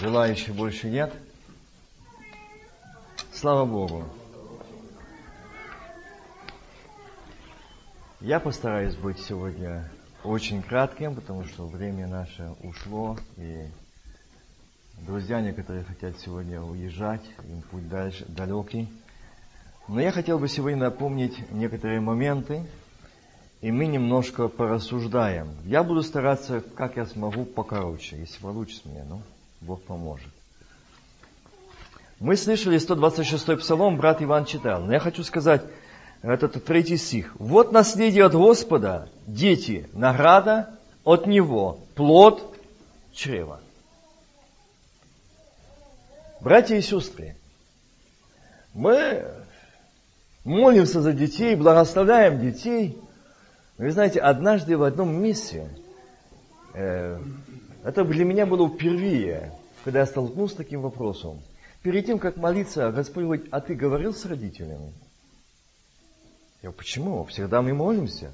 Желающих больше нет? Слава Богу. Я постараюсь быть сегодня очень кратким, потому что время наше ушло, и друзья некоторые хотят сегодня уезжать, им путь дальше, далекий. Но я хотел бы сегодня напомнить некоторые моменты, и мы немножко порассуждаем. Я буду стараться, как я смогу, покороче, если получится мне, ну. Бог поможет. Мы слышали 126-й псалом, брат Иван читал. Но я хочу сказать, этот третий стих. Вот наследие от Господа, дети, награда от Него, плод чрева. Братья и сестры, мы молимся за детей, благословляем детей. Вы знаете, однажды в одном месте э, это для меня было впервые, когда я столкнулся с таким вопросом. Перед тем, как молиться, Господь говорит, а ты говорил с родителями? Я говорю, почему? Всегда мы молимся.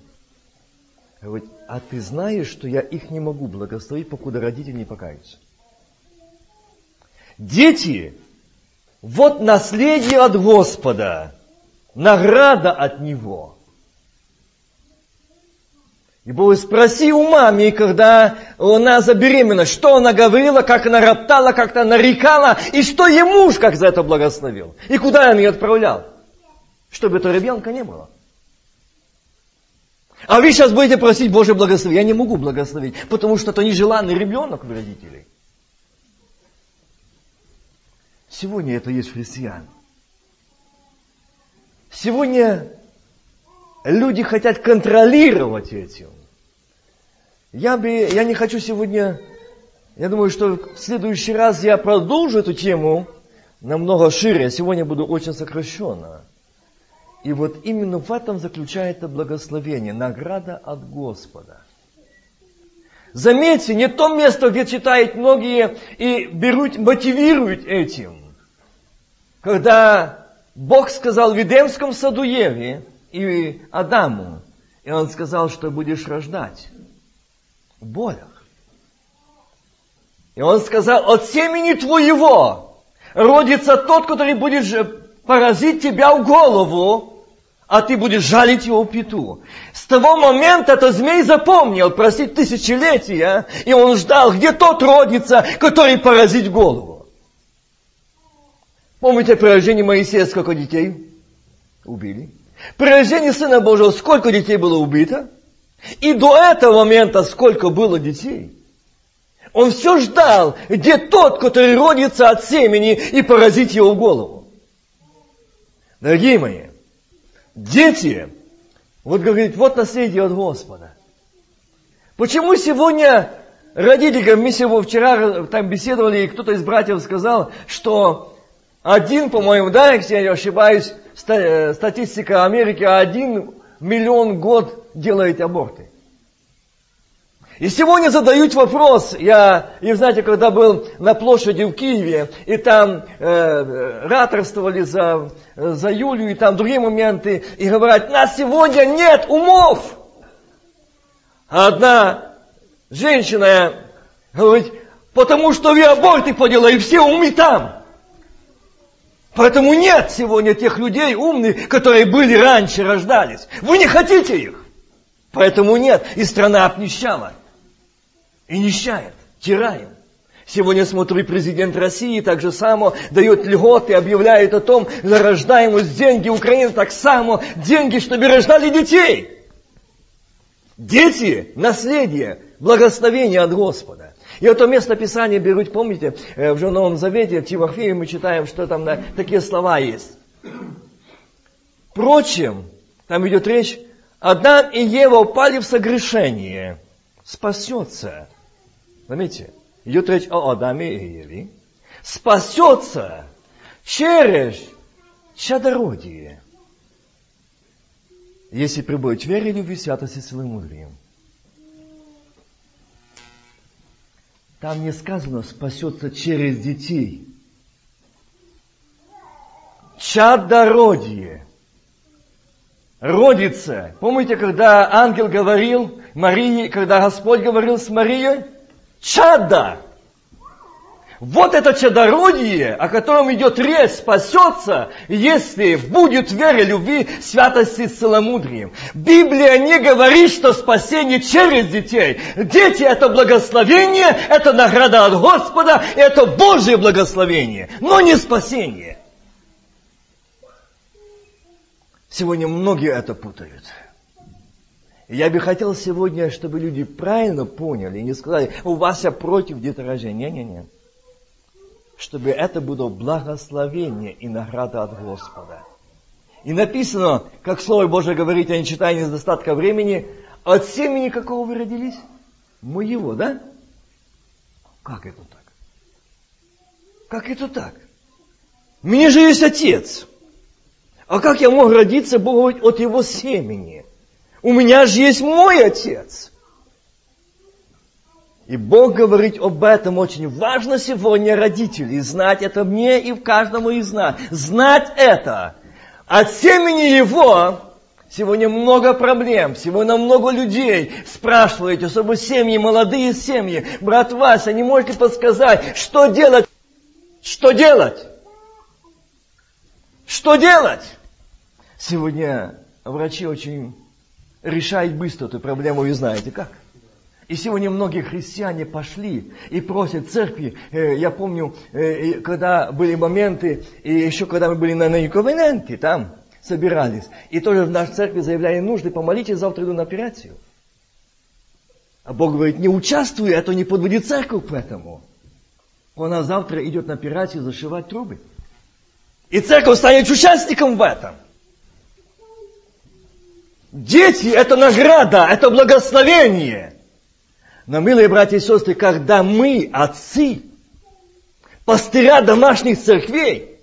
Я говорю, а ты знаешь, что я их не могу благословить, покуда родители не покаются? Дети, вот наследие от Господа, награда от Него – и Бог спроси у мамы, когда она забеременела, что она говорила, как она роптала, как она нарекала, и что ей муж как за это благословил. И куда он ее отправлял. Чтобы этого ребенка не было. А вы сейчас будете просить Божье благословение. Я не могу благословить, потому что это нежеланный ребенок у родителей. Сегодня это есть христиан. Сегодня люди хотят контролировать этим. Я, бы, я не хочу сегодня, я думаю, что в следующий раз я продолжу эту тему намного шире. Сегодня буду очень сокращенно. И вот именно в этом заключается благословение, награда от Господа. Заметьте, не то место, где читают многие и берут, мотивируют этим. Когда Бог сказал в Эдемском саду Еве и Адаму, и он сказал, что будешь рождать в болях. И он сказал, от семени твоего родится тот, который будет поразить тебя в голову, а ты будешь жалить его в пету. С того момента этот змей запомнил, просить тысячелетия, и он ждал, где тот родится, который поразит голову. Помните при рождении Моисея сколько детей убили? При рождении Сына Божьего сколько детей было убито? И до этого момента сколько было детей? Он все ждал, где тот, который родится от семени и поразить его в голову. Дорогие мои, дети, вот говорит, вот наследие от Господа. Почему сегодня родители, мы сегодня вчера там беседовали, и кто-то из братьев сказал, что один, по-моему, да, если я не ошибаюсь, статистика Америки, один миллион год делает аборты. И сегодня задают вопрос, я, и знаете, когда был на площади в Киеве, и там э, раторствовали за, за Юлию, и там другие моменты, и говорят, нас сегодня нет умов. А одна женщина говорит, потому что вы аборты поделали, все умы там. Поэтому нет сегодня тех людей умных, которые были раньше, рождались. Вы не хотите их. Поэтому нет. И страна обнищала. И нищает. Тираем. Сегодня смотрю, президент России так же само дает льготы, объявляет о том, за рождаемость деньги, Украина так само, деньги, чтобы рождали детей. Дети – наследие, благословение от Господа. И это место Писания берут, помните, э, в Новом Завете, в Тимофее мы читаем, что там да, такие слова есть. Впрочем, там идет речь, Адам и Ева упали в согрешение, спасется. Заметьте, идет речь о Адаме и Еве. Спасется через чадородие, если прибудет вере, любви, святости, силы мудрием. Там не сказано спасется через детей. Чадородие. Родится. Помните, когда ангел говорил Марии, когда Господь говорил с Марией? Чада. Вот это чадородие, о котором идет речь, спасется, если будет вера, любви, святости целомудрием. Библия не говорит, что спасение через детей. Дети – это благословение, это награда от Господа, это Божье благословение, но не спасение. Сегодня многие это путают. Я бы хотел сегодня, чтобы люди правильно поняли и не сказали, у вас я против деторождения. Не-не-не чтобы это было благословение и награда от Господа. И написано, как Слово Божие говорит, я не читаю из достатка времени, от семени какого вы родились? Моего, да? Как это так? Как это так? Меня же есть отец. А как я мог родиться Богу от его семени? У меня же есть мой отец. И Бог говорит об этом очень важно сегодня родителей, знать это мне и каждому из нас. Знать это. От семени Его сегодня много проблем, сегодня много людей спрашивают, особенно семьи, молодые семьи. Брат Вася, не можете подсказать, что делать? Что делать? Что делать? Сегодня врачи очень решают быстро эту проблему, вы знаете как. И сегодня многие христиане пошли и просят церкви. Э, я помню, э, когда были моменты, и еще когда мы были на Нейковененте, там собирались, и тоже в нашей церкви заявляли нужды, помолитесь, завтра иду на операцию. А Бог говорит, не участвуй, а то не подводи церковь к этому. Она завтра идет на операцию зашивать трубы. И церковь станет участником в этом. Дети – это награда, это благословение – но, милые братья и сестры, когда мы, отцы, пастыря домашних церквей,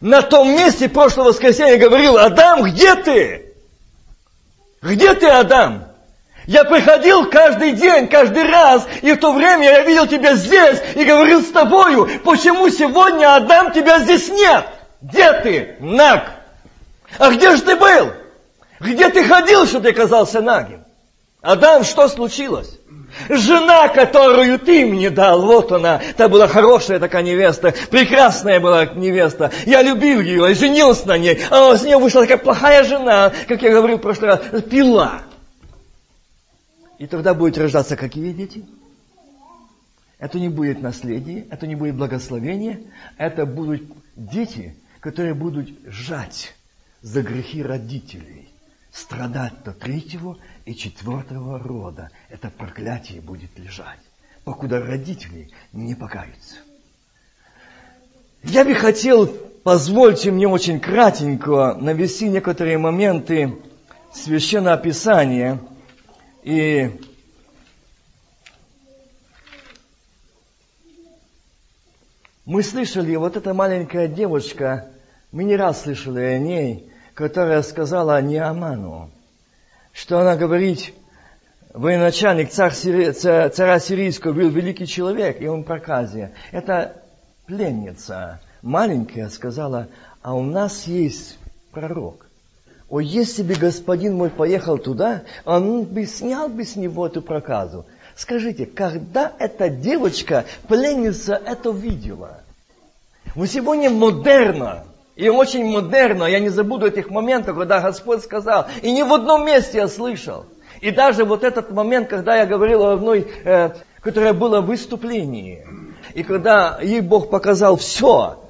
на том месте прошлого воскресенья говорил, Адам, где ты? Где ты, Адам? Я приходил каждый день, каждый раз, и в то время я видел тебя здесь и говорил с тобою. Почему сегодня, Адам, тебя здесь нет? Где ты, наг? А где же ты был? Где ты ходил, что ты оказался нагим? Адам, что случилось? Жена, которую ты мне дал, вот она, та была хорошая такая невеста, прекрасная была невеста. Я любил ее, и женился на ней, а с нее вышла такая плохая жена, как я говорил в прошлый раз, пила. И тогда будут рождаться какие дети? Это не будет наследие, это не будет благословение, это будут дети, которые будут жать за грехи родителей, страдать до третьего и четвертого рода это проклятие будет лежать, покуда родители не покаются. Я бы хотел, позвольте мне очень кратенько навести некоторые моменты Священного Писания и мы слышали, вот эта маленькая девочка, мы не раз слышали о ней, которая сказала Неаману, что она говорит, военачальник царь, царя сирийского был великий человек, и он проказия. Это пленница маленькая сказала, а у нас есть пророк. О, если бы господин мой поехал туда, он бы снял бы с него эту проказу. Скажите, когда эта девочка, пленница, это видела? Мы сегодня модерно, и очень модерно, я не забуду этих моментов, когда Господь сказал, и ни в одном месте я слышал. И даже вот этот момент, когда я говорил о одной, э, которая была в выступлении, и когда ей Бог показал все,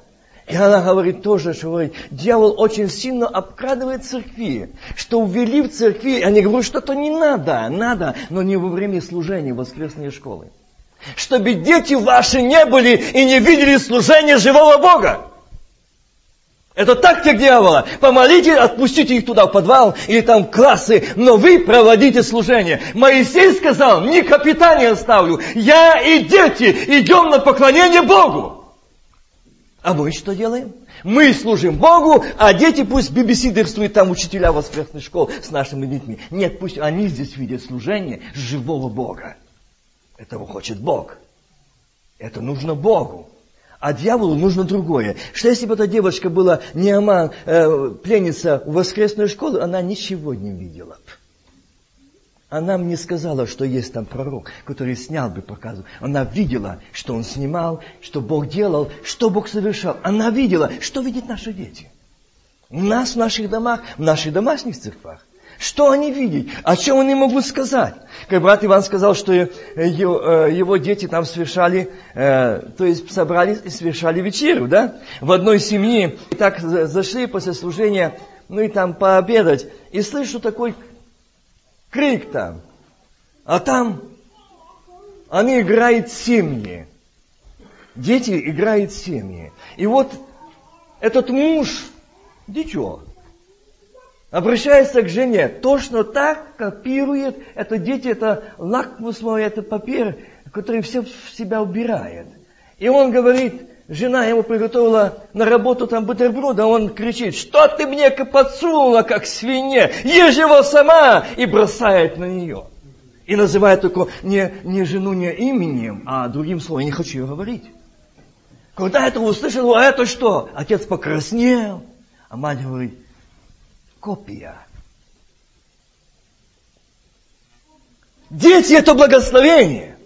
и она говорит тоже, что дьявол очень сильно обкрадывает церкви, что ввели в церкви, они говорят, что-то не надо, надо, но не во время служения воскресной школы. Чтобы дети ваши не были и не видели служения живого Бога. Это тактика дьявола. Помолите, отпустите их туда в подвал или там в классы, но вы проводите служение. Моисей сказал, не капитане оставлю, я и дети идем на поклонение Богу. А мы что делаем? Мы служим Богу, а дети пусть бибисидерствуют там учителя воскресной школы с нашими детьми. Нет, пусть они здесь видят служение живого Бога. Этого хочет Бог. Это нужно Богу. А дьяволу нужно другое. Что если бы эта девочка была не ама, э, пленница в воскресной школе, она ничего не видела. Она мне сказала, что есть там пророк, который снял бы, показывал. Она видела, что он снимал, что Бог делал, что Бог совершал. Она видела, что видят наши дети. У нас в наших домах, в наших домашних церквах. Что они видят? О чем они могут сказать? Как брат Иван сказал, что его, его дети там совершали, э, то есть собрались и совершали вечерю, да? В одной семье. И так зашли после служения, ну и там пообедать. И слышу такой крик там. А там они играют семьи. Дети играют семьи. И вот этот муж, дитё, обращается к жене, точно так копирует, это дети, это лакмусовый, это папир, который все в себя убирает. И он говорит, жена ему приготовила на работу там бутерброд, а он кричит, что ты мне подсунула, как свинья, ешь его сама, и бросает на нее. И называет только не, не жену не именем, а другим словом, я не хочу ее говорить. Когда это услышал, а это что? Отец покраснел, а мать говорит, копия. Дети это благословение.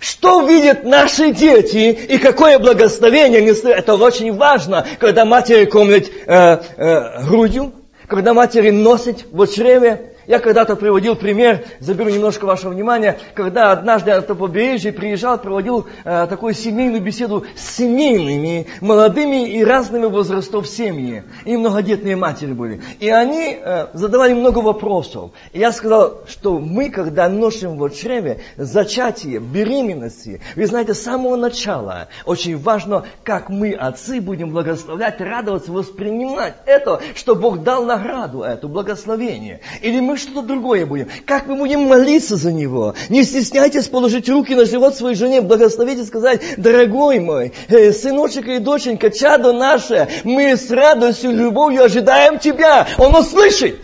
Что видят наши дети и какое благословение это очень важно, когда матери кормят э, э, грудью, когда матери носят в чреве, я когда-то приводил пример, заберу немножко вашего внимания, когда однажды на побережье приезжал, проводил э, такую семейную беседу с семейными, молодыми и разными возрастов семьи. И многодетные матери были. И они э, задавали много вопросов. И я сказал, что мы, когда носим в чреве зачатие, беременности, вы знаете, с самого начала очень важно, как мы, отцы, будем благословлять, радоваться, воспринимать это, что Бог дал награду, это благословение. Или мы что-то другое будем. Как мы будем молиться за него? Не стесняйтесь положить руки на живот своей жене, благословить и сказать, дорогой мой, э, сыночек и доченька, чадо наше, мы с радостью, любовью ожидаем тебя. Он услышит.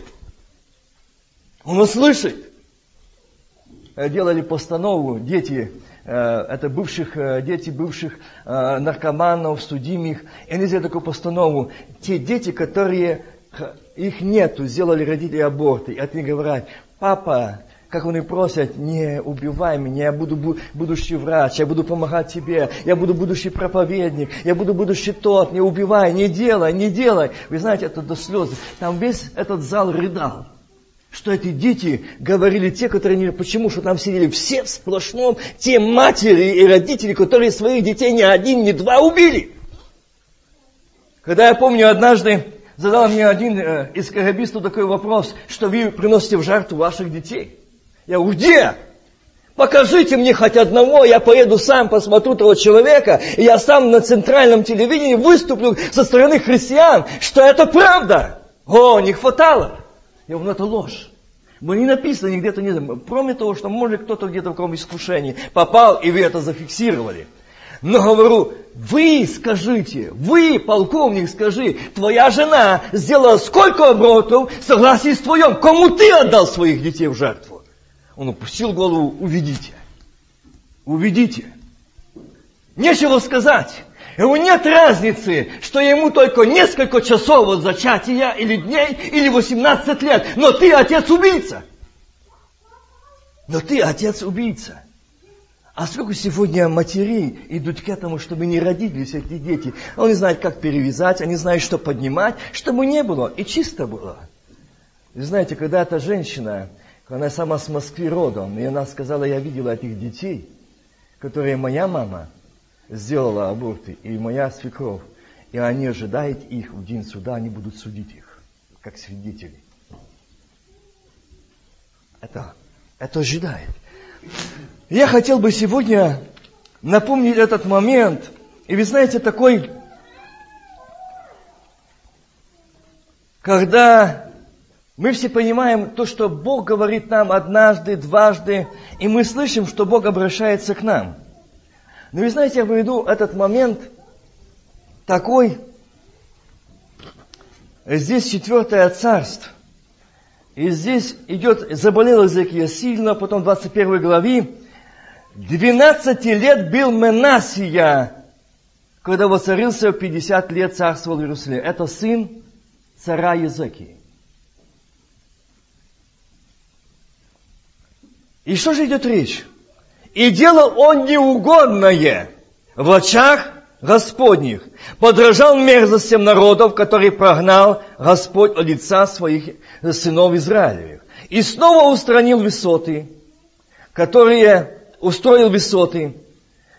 Он услышит. Э, делали постанову, дети, э, это бывших, дети бывших наркоманов, судимых. И они сделали такую постанову. Те дети, которые их нету, сделали родители аборты. И них говорят, папа, как они просят, не убивай меня, я буду будущий врач, я буду помогать тебе, я буду будущий проповедник, я буду будущий тот, не убивай, не делай, не делай. Вы знаете, это до слез. Там весь этот зал рыдал. Что эти дети говорили те, которые не... Почему? Что там сидели все в сплошном, те матери и родители, которые своих детей ни один, ни два убили. Когда я помню однажды, задал мне один э, из кагабистов такой вопрос, что вы приносите в жертву ваших детей. Я говорю, где? Покажите мне хоть одного, я поеду сам, посмотрю того человека, и я сам на центральном телевидении выступлю со стороны христиан, что это правда. О, не хватало. Я говорю, ну это ложь. Мы не написано нигде то не Кроме того, что может кто-то где-то в каком искушении попал, и вы это зафиксировали. Но говорю, вы скажите, вы, полковник, скажи, твоя жена сделала сколько оборотов согласие с твоем, кому ты отдал своих детей в жертву? Он упустил голову, уведите. Уведите. Нечего сказать. Ему нет разницы, что ему только несколько часов от зачатия, или дней, или 18 лет. Но ты отец-убийца. Но ты отец-убийца. А сколько сегодня матерей идут к этому, чтобы не родились эти дети? Они знают, как перевязать, они знают, что поднимать, чтобы не было и чисто было. И знаете, когда эта женщина, она сама с Москвы родом, и она сказала, я видела этих детей, которые моя мама сделала аборты, и моя свекровь, и они ожидают их в день суда, они будут судить их, как свидетели. Это, это ожидает. Я хотел бы сегодня напомнить этот момент. И вы знаете, такой, когда мы все понимаем то, что Бог говорит нам однажды, дважды, и мы слышим, что Бог обращается к нам. Но вы знаете, я приведу этот момент такой, здесь четвертое царство. И здесь идет, заболел Иезекия сильно, потом в 21 главе, 12 лет был Менасия, когда воцарился 50 лет царствовал Иерусалим. Это сын цара Езекии. И что же идет речь? И делал он неугодное в очах Господних. Подражал мерзостям народов, которые прогнал Господь от лица своих сынов Израилевых. И снова устранил высоты, которые устроил высоты,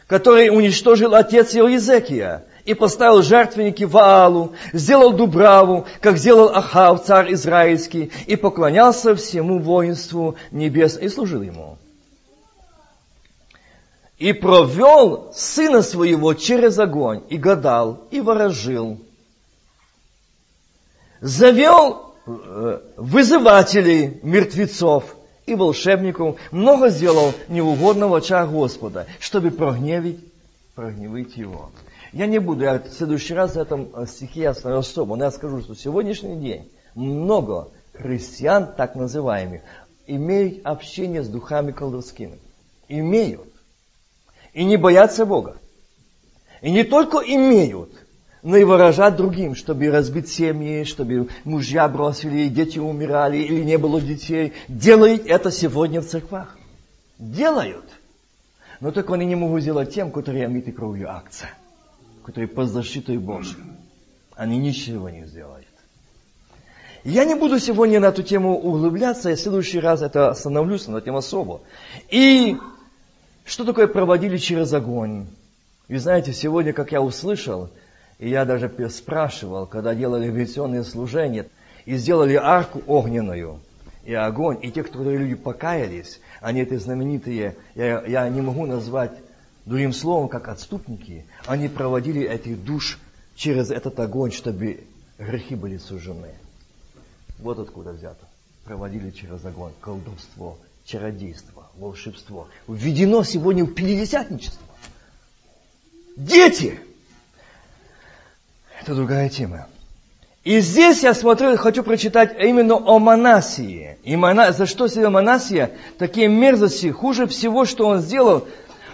которые уничтожил отец его Езекия, и поставил жертвенники Ваалу, сделал Дубраву, как сделал Ахав, царь израильский, и поклонялся всему воинству небес и служил ему. И провел сына своего через огонь, и гадал, и ворожил. Завел э, вызывателей мертвецов и волшебников, много сделал неугодного в очах Господа, чтобы прогневить, прогневить его. Я не буду, я в следующий раз в этом э, стихе я остановлю особо, но я скажу, что сегодняшний день много христиан, так называемых, имеют общение с духами колдовскими. Имеют. И не боятся Бога. И не только имеют, но и выражать другим, чтобы разбить семьи, чтобы мужья бросили, дети умирали или не было детей. Делают это сегодня в церквах. Делают. Но только они не могут сделать тем, которые омиты кровью акция которые под защитой Божьей. Они ничего не сделают. Я не буду сегодня на эту тему углубляться, я в следующий раз это остановлюсь на тему особо. И что такое проводили через огонь? Вы знаете, сегодня, как я услышал, и я даже спрашивал, когда делали революционные служения, и сделали арку огненную, и огонь, и те, которые люди покаялись, они это знаменитые, я, я не могу назвать Другим словом, как отступники, они проводили этих душ через этот огонь, чтобы грехи были сужены. Вот откуда взято. Проводили через огонь колдовство, чародейство, волшебство. Введено сегодня в пятидесятничество. Дети! Это другая тема. И здесь я смотрю, хочу прочитать именно о Манасии. И Мана... за что сделал Манасия? Такие мерзости, хуже всего, что он сделал,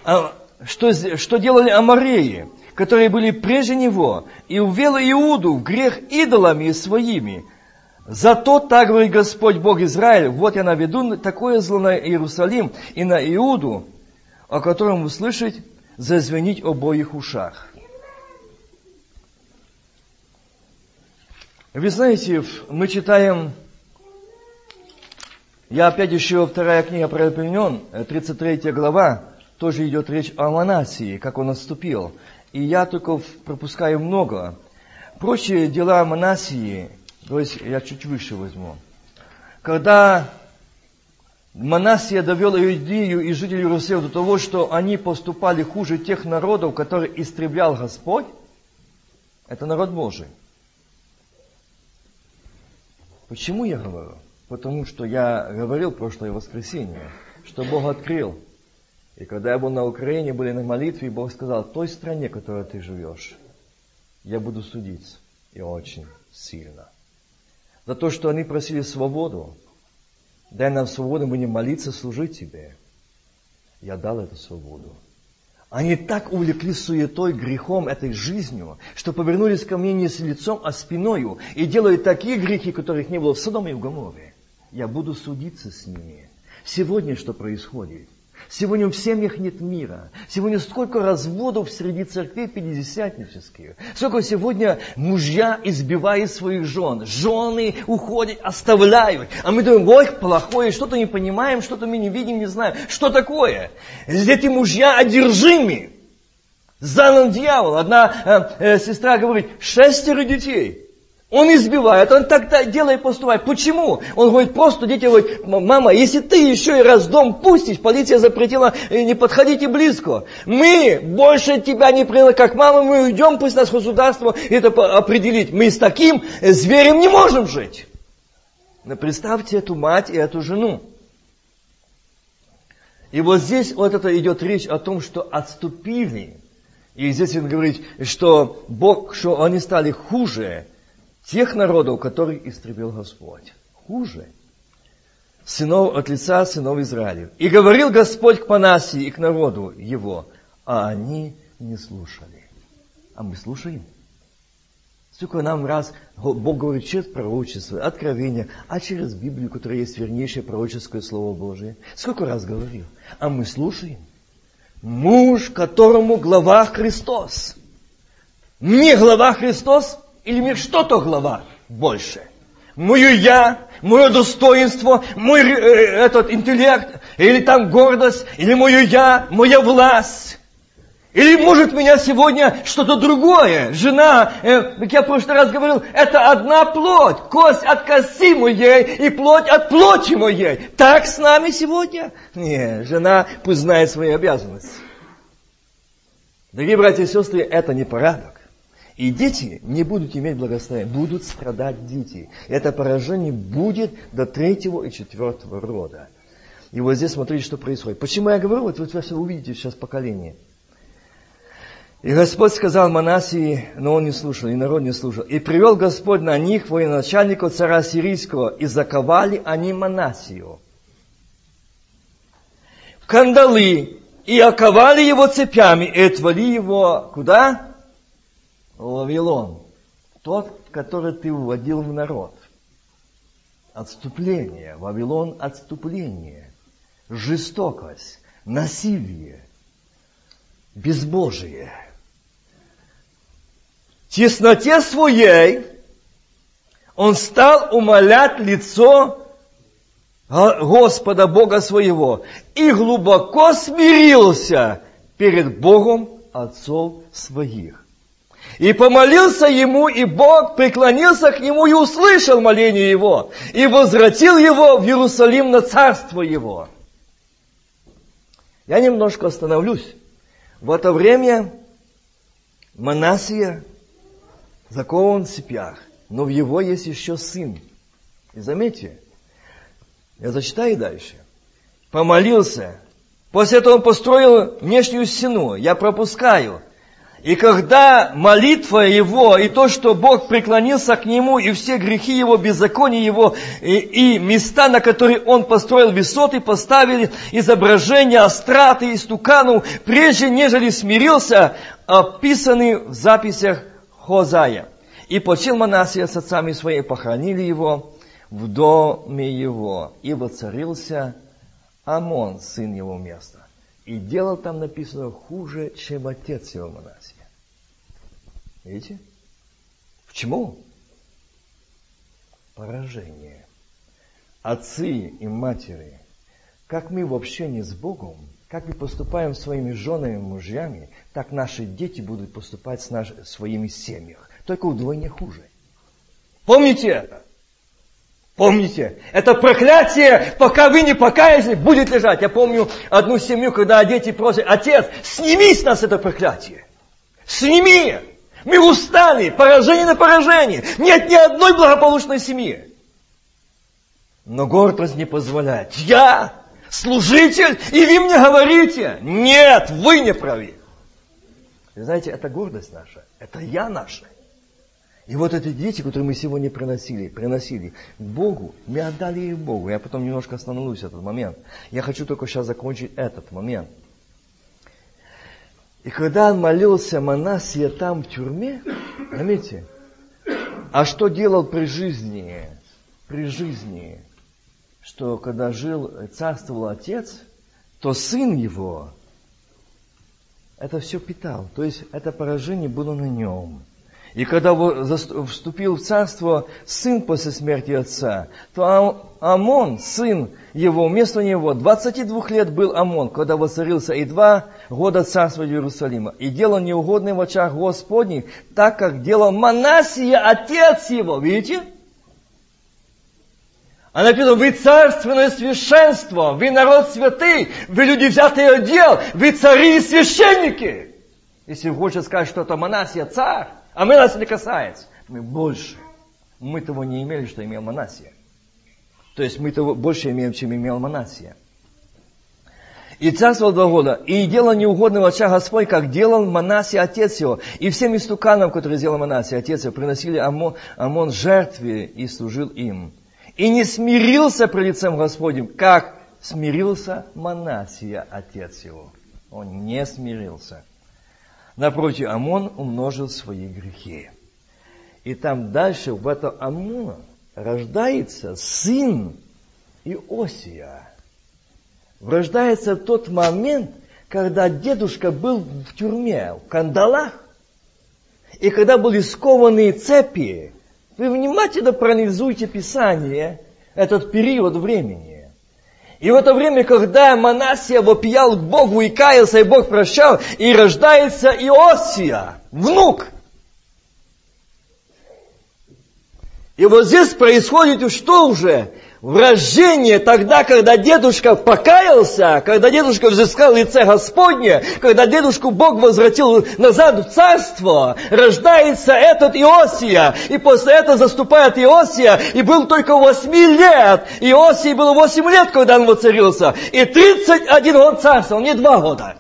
а, что, что делали амареи, которые были прежде него, и увел Иуду в грех идолами своими. Зато так говорит Господь Бог Израиль, вот я наведу такое зло на Иерусалим и на Иуду, о котором услышать, зазвенить обоих ушах. Вы знаете, мы читаем, я опять еще вторая книга про 33 глава, тоже идет речь о Манасии, как он отступил. И я только пропускаю много. Прочие дела Манасии, то есть я чуть выше возьму. Когда Манасия довел Иудею и жителей Иерусалима до того, что они поступали хуже тех народов, которые истреблял Господь, это народ Божий. Почему я говорю? Потому что я говорил прошлое воскресенье, что Бог открыл и когда я был на Украине, были на молитве, и Бог сказал, той стране, в которой ты живешь, я буду судить, и очень сильно. За то, что они просили свободу, дай нам свободу, не молиться, служить тебе. Я дал эту свободу. Они так увлеклись суетой, грехом, этой жизнью, что повернулись ко мне не с лицом, а спиною, и делают такие грехи, которых не было в Содоме и в Гоморе. Я буду судиться с ними. Сегодня что происходит? Сегодня в семьях нет мира. Сегодня сколько разводов среди церквей пятидесятнических. Сколько сегодня мужья избивают своих жен. Жены уходят, оставляют. А мы думаем, ой, плохое, что-то не понимаем, что-то мы не видим, не знаем. Что такое? Эти мужья одержимы. Занят дьявол. Одна э, э, сестра говорит, шестеро детей. Он избивает, он так делает, поступает. Почему? Он говорит, просто дети говорят, мама, если ты еще и раз дом пустишь, полиция запретила, э, не подходите близко. Мы больше тебя не приняли, как мама, мы уйдем, пусть нас государство это определить. Мы с таким э, зверем не можем жить. Но представьте эту мать и эту жену. И вот здесь вот это идет речь о том, что отступили. И здесь он говорит, что Бог, что они стали хуже, тех народов, которых истребил Господь. Хуже. Сынов от лица сынов Израиля. И говорил Господь к Панасии и к народу его, а они не слушали. А мы слушаем. Сколько нам раз Бог говорит через пророчество, откровение, а через Библию, которая есть вернейшее пророческое Слово Божие. Сколько раз говорил. А мы слушаем. Муж, которому глава Христос. Не глава Христос или мне что-то глава больше. Мое я, мое достоинство, мой э, этот интеллект, или там гордость, или мое я, моя власть. Или может меня сегодня что-то другое. Жена, э, как я в прошлый раз говорил, это одна плоть. Кость от коси моей и плоть от плоти моей. Так с нами сегодня? Нет, жена пусть знает свои обязанности. Дорогие братья и сестры, это не порядок. И дети не будут иметь благословения, будут страдать дети. Это поражение будет до третьего и четвертого рода. И вот здесь смотрите, что происходит. Почему я говорю, вот, вы все увидите сейчас поколение – и Господь сказал Манасии, но он не слушал, и народ не слушал. И привел Господь на них военачальника царя сирийского, и заковали они Манасию. В кандалы, и оковали его цепями, и отвали его куда? В Вавилон. Тот, который ты вводил в народ. Отступление. Вавилон – отступление. Жестокость, насилие, безбожие – тесноте своей он стал умолять лицо Господа Бога своего и глубоко смирился перед Богом отцов своих. И помолился ему, и Бог преклонился к нему и услышал моление его, и возвратил его в Иерусалим на царство его. Я немножко остановлюсь. В это время Манасия закован в цепях, но в его есть еще сын. И заметьте, я зачитаю дальше. Помолился. После этого он построил внешнюю стену. Я пропускаю. И когда молитва его, и то, что Бог преклонился к нему, и все грехи его, беззакония его, и, и места, на которые он построил высоты, поставили изображения астраты и стуканов, прежде нежели смирился, описаны в записях Хозая. И почил Манасия с отцами своими, похоронили его в доме его. И воцарился Амон, сын его места. И делал там написано хуже, чем отец его Манасия. Видите? Почему? Поражение. Отцы и матери, как мы в общении с Богом, как мы поступаем своими женами и мужьями, так наши дети будут поступать с наш, своими семьями, только вдвойне хуже. Помните это? Помните, это проклятие, пока вы не покаялись, будет лежать. Я помню одну семью, когда дети просят, отец, сними с нас это проклятие. Сними! Мы устали, поражение на поражение. Нет ни одной благополучной семьи. Но гордость не позволяет. Я служитель, и вы мне говорите, нет, вы не правы. Вы знаете, это гордость наша, это я наша. И вот эти дети, которые мы сегодня приносили, приносили Богу, мы отдали их Богу. Я потом немножко остановлюсь этот момент. Я хочу только сейчас закончить этот момент. И когда молился Манасия там в тюрьме, заметьте, а что делал при жизни? При жизни, что когда жил, царствовал отец, то сын его это все питал. То есть это поражение было на нем. И когда вступил в царство сын после смерти отца, то Амон, сын его, вместо него, 22 лет был Амон, когда воцарился, и два года царства Иерусалима. И делал неугодным в очах Господних, так как делал Манасия, отец его. Видите? А написано, вы царственное священство, вы народ святый, вы люди взятые отдел, вы цари и священники. Если хочет сказать, что это Манасия царь, а мы нас не касается. Мы больше. Мы того не имели, что имел Манасия. То есть мы того больше имеем, чем имел Манасия. И царствовал два года, и делал неугодного оча Господь, как делал Манасия отец его. И всем истуканам, которые сделал Манасия отец его, приносили Амон, Амон жертве и служил им. И не смирился при лицем Господним, как смирился Манасия отец его. Он не смирился. Напротив, Амон умножил свои грехи. И там дальше, в этом Амон, рождается сын Иосия. Рождается тот момент, когда дедушка был в тюрьме, в кандалах, и когда были скованы цепи, вы внимательно проанализуйте Писание, этот период времени. И в это время, когда Манасия вопиял к Богу и каялся, и Бог прощал, и рождается Иосия, внук. И вот здесь происходит что уже? Врождение тогда, когда дедушка покаялся, когда дедушка взыскал лице Господне, когда дедушку Бог возвратил назад в царство, рождается этот Иосия. И после этого заступает Иосия, и был только 8 лет. Иосии было 8 лет, когда он воцарился. И 31 год царствовал, не 2 года.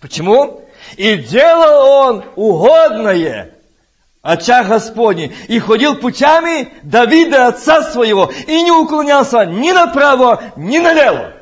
Почему? И делал он угодное очах Господней, и ходил путями Давида, отца своего, и не уклонялся ни направо, ни налево.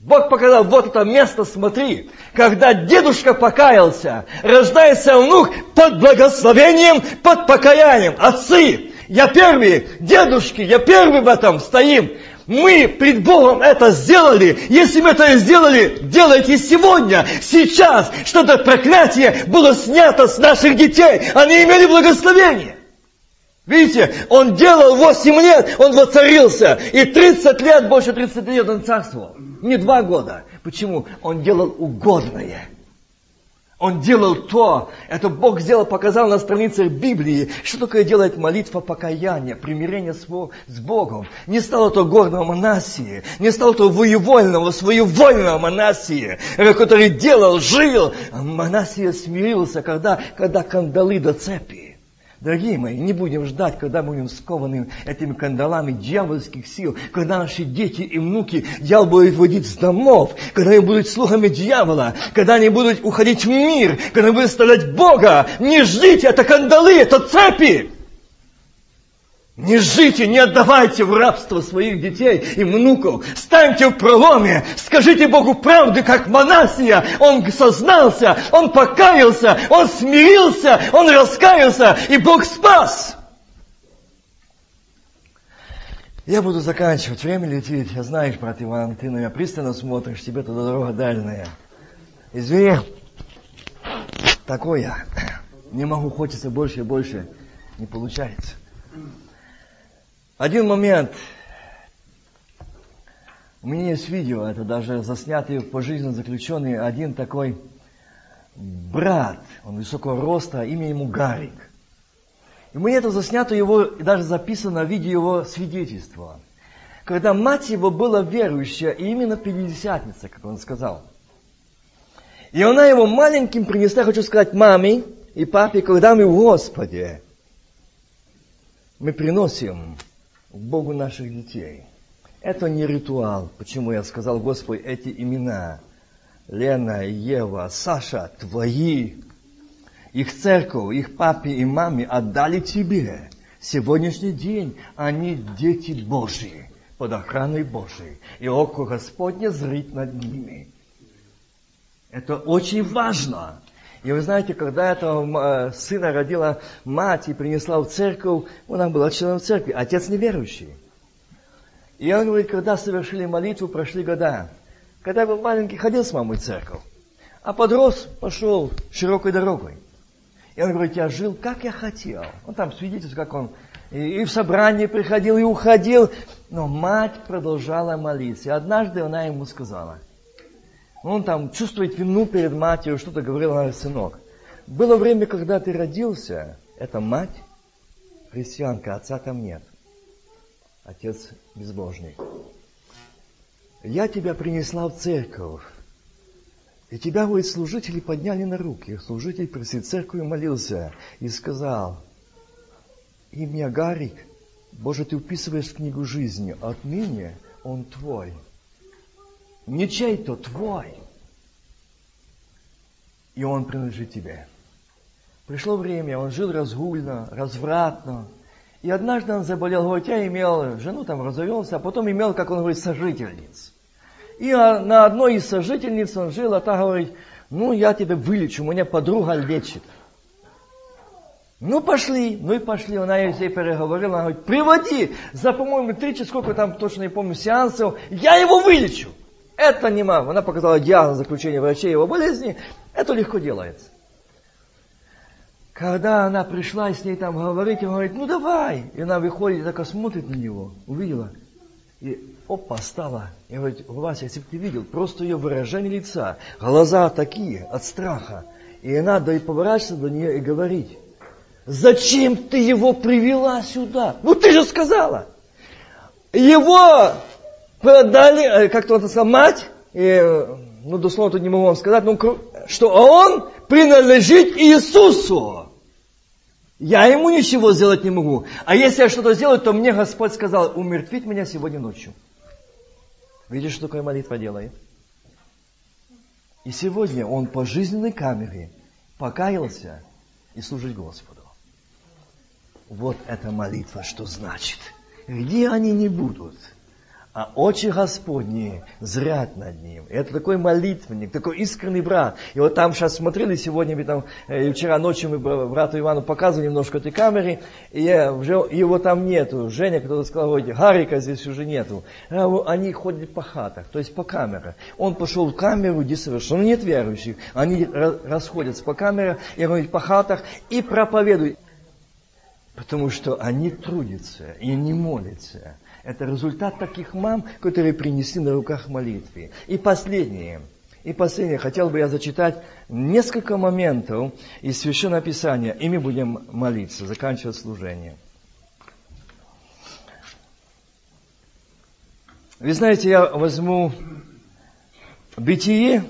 Бог показал, вот это место, смотри, когда дедушка покаялся, рождается внук под благословением, под покаянием. Отцы, я первый, дедушки, я первый в этом стоим. Мы пред Богом это сделали. Если мы это сделали, делайте сегодня, сейчас, что это проклятие было снято с наших детей. Они имели благословение. Видите, он делал 8 лет, он воцарился. И 30 лет, больше 30 лет он царствовал. Не два года. Почему? Он делал угодное. Он делал то, это Бог сделал, показал на страницах Библии, что такое делает молитва покаяния, примирение с Богом. Не стало то горного Манасии, не стало то воевольного, своевольного Манасии, который делал, жил. Манасия смирился, когда, когда кандалы до цепи. Дорогие мои, не будем ждать, когда будем скованы этими кандалами дьявольских сил, когда наши дети и внуки дьявол будет вводить с домов, когда они будут слугами дьявола, когда они будут уходить в мир, когда они будут страдать Бога. Не ждите, это кандалы, это цепи. Не жите, не отдавайте в рабство своих детей и внуков. Станьте в проломе. Скажите Богу правду, как Манасия. Он сознался, он покаялся, он смирился, он раскаялся, и Бог спас. Я буду заканчивать. Время летит. Я знаешь, брат Иван, ты на меня пристально смотришь, тебе туда дорога дальняя. Извини, такой я. Не могу, хочется больше и больше. Не получается. Один момент. У меня есть видео, это даже заснятый пожизненно заключенный, один такой брат, он высокого роста, имя ему Гарик. И мне это заснято его, даже записано в виде его свидетельства. Когда мать его была верующая, и именно пятидесятница, как он сказал. И она его маленьким принесла, хочу сказать, маме и папе, когда мы в Господе, мы приносим к Богу наших детей. Это не ритуал. Почему я сказал, Господи, эти имена. Лена, Ева, Саша, твои. Их церковь, их папе и маме отдали тебе. Сегодняшний день они дети Божьи, под охраной Божией. И око Господне зрит над ними. Это очень важно. И вы знаете, когда этого э, сына родила мать и принесла в церковь, она была членом церкви, отец неверующий. И он говорит, когда совершили молитву, прошли года. Когда я был маленький, ходил с мамой в церковь. А подрос, пошел широкой дорогой. И он говорит, я жил, как я хотел. Он там свидетельствует, как он и, в собрание приходил, и уходил. Но мать продолжала молиться. И однажды она ему сказала – он там чувствует вину перед матерью, что-то говорил на сынок. Было время, когда ты родился, это мать, христианка, отца там нет. Отец безбожник. Я тебя принесла в церковь. И тебя, говорит, служители подняли на руки. Служитель просит церковь молился и сказал, имя Гарик, Боже, ты уписываешь книгу жизни, отныне он твой не чей-то, твой. И он принадлежит тебе. Пришло время, он жил разгульно, развратно. И однажды он заболел, говорит, я имел жену, там разовелся, а потом имел, как он говорит, сожительниц. И на одной из сожительниц он жил, а та говорит, ну, я тебя вылечу, меня подруга лечит. Ну пошли, ну и пошли. Она ей переговорила, она говорит, приводи за, по-моему, три часа, сколько там точно не помню, сеансов, я его вылечу. Это не мама. Она показала диагноз заключения врачей его болезни. Это легко делается. Когда она пришла с ней там говорить, он говорит, ну давай. И она выходит и так смотрит на него, увидела. И опа, стала. И говорит, Вася, если бы ты видел, просто ее выражение лица, глаза такие от страха. И надо и поворачиваться до нее и говорить, зачем ты его привела сюда? Ну ты же сказала. Его продали, э, как-то он сказал, мать, и, ну дословно тут не могу вам сказать, ну, что он принадлежит Иисусу. Я ему ничего сделать не могу. А если я что-то сделаю, то мне Господь сказал, умертвить меня сегодня ночью. Видишь, что такое молитва делает? И сегодня он по жизненной камере покаялся и служит Господу. Вот эта молитва, что значит. Где они не будут – а очи Господни зрят над ним. И это такой молитвенник, такой искренний брат. И вот там сейчас смотрели, сегодня мы там, э, вчера ночью мы брату Ивану показывали немножко этой камеры, и уже его там нету. Женя кто-то сказал, ой, Гарика здесь уже нету. А они ходят по хатах, то есть по камерам. Он пошел в камеру, где совершенно нет верующих. Они расходятся по камерам, и говорят по хатах, и проповедуют. Потому что они трудятся и не молятся. Это результат таких мам, которые принесли на руках молитвы. И последнее. И последнее. Хотел бы я зачитать несколько моментов из Священного Писания, и мы будем молиться, заканчивать служение. Вы знаете, я возьму Бытие,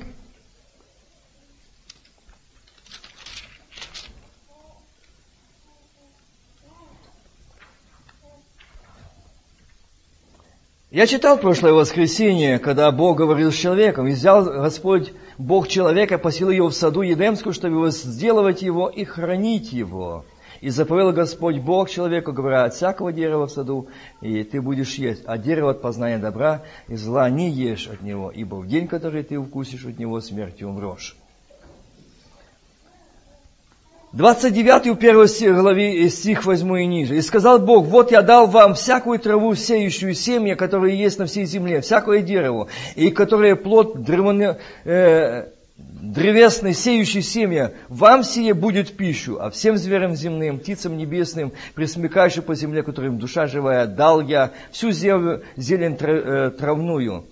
Я читал прошлое воскресенье, когда Бог говорил с человеком, и взял Господь Бог человека, посил его в саду Едемскую, чтобы сделать его и хранить его. И заповел Господь Бог человеку, говоря, от всякого дерева в саду, и ты будешь есть, а дерево от познания добра и зла не ешь от него, ибо в день, который ты укусишь от него, смертью умрешь. 29 у 1 главе стих возьму и ниже. «И сказал Бог, вот я дал вам всякую траву, сеющую семя, которая есть на всей земле, всякое дерево, и которое плод древоне, э, древесный, сеющий семя, вам сие будет пищу, а всем зверям земным, птицам небесным, присмыкающим по земле, которым душа живая, дал я всю зелень э, травную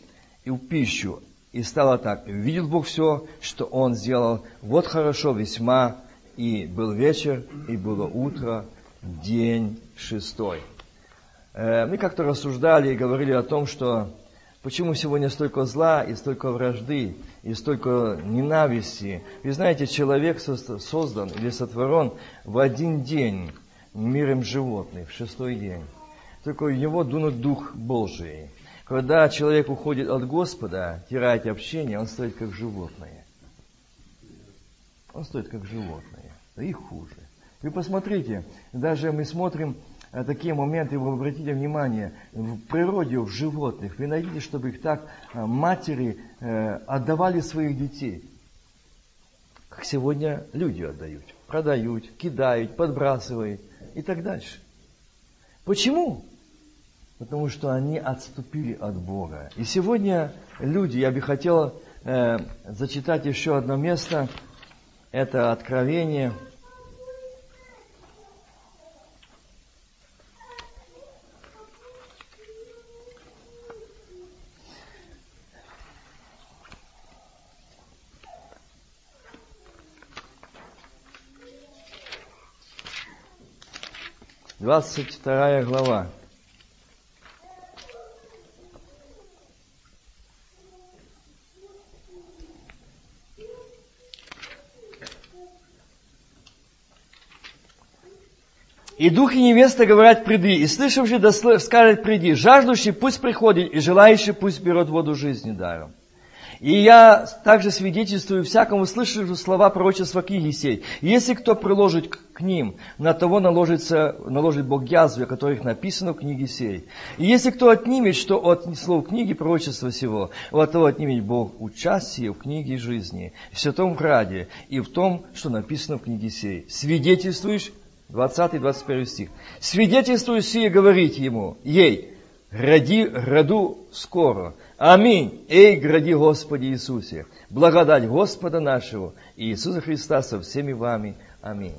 и пищу. И стало так. Видел Бог все, что Он сделал. Вот хорошо, весьма и был вечер, и было утро, день шестой. Э, мы как-то рассуждали и говорили о том, что почему сегодня столько зла и столько вражды, и столько ненависти. Вы знаете, человек создан или сотворен в один день миром животных, в шестой день. Только в него дунут Дух Божий. Когда человек уходит от Господа, теряет общение, он стоит как животное. Он стоит как животное, и хуже. Вы посмотрите, даже мы смотрим э, такие моменты, вы обратите внимание, в природе, в животных, вы найдете, чтобы их так э, матери э, отдавали своих детей. Как сегодня люди отдают. Продают, кидают, подбрасывают и так дальше. Почему? Потому что они отступили от Бога. И сегодня люди, я бы хотел э, зачитать еще одно место – это откровение. Двадцать вторая глава. И дух и невеста говорят, приди, и слышавший да скажет, приди, жаждущий пусть приходит, и желающий пусть берет воду жизни даром. И я также свидетельствую всякому слышавшему слова пророчества книги сей. Если кто приложит к ним, на того наложится, наложит Бог язве, о которых написано в книге сей. И если кто отнимет, что от слов книги пророчества сего, от того отнимет Бог участие в книге жизни, в святом граде и в том, что написано в книге сей. Свидетельствуешь, 20-21 стих. Свидетельствую сие, говорите ему, ей, ради роду скоро. Аминь. Эй, гради Господи Иисусе. Благодать Господа нашего и Иисуса Христа со всеми вами. Аминь.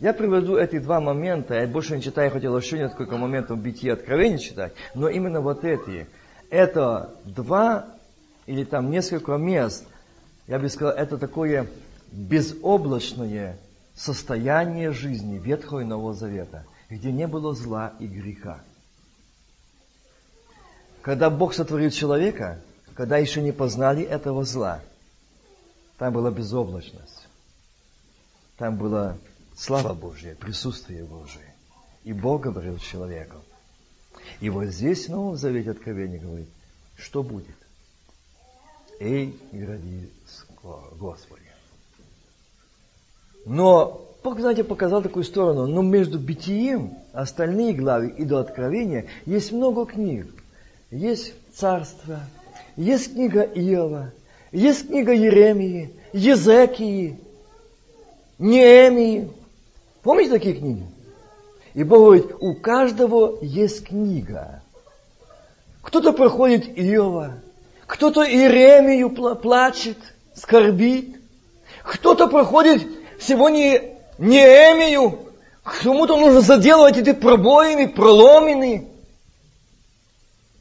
Я приведу эти два момента, я больше не читаю, хотел еще несколько моментов бития откровений читать, но именно вот эти. Это два или там несколько мест, я бы сказал, это такое безоблачное состояние жизни Ветхого и Нового Завета, где не было зла и греха. Когда Бог сотворил человека, когда еще не познали этого зла, там была безоблачность. Там была слава Божья, присутствие Божие. И Бог говорил человеку. И вот здесь в Новом Завете Откровение говорит, что будет? Эй, гради Господи. Но знаете, показал такую сторону. Но между битием, остальные главы и до Откровения есть много книг. Есть Царство, есть книга Иова, есть книга Еремии, Езекии, Неемии. Помните такие книги? И Бог говорит, у каждого есть книга. Кто-то проходит Иова, кто-то Иеремию плачет, скорбит, кто-то проходит сегодня Неемию, кому-то нужно заделывать эти пробоины, проломины,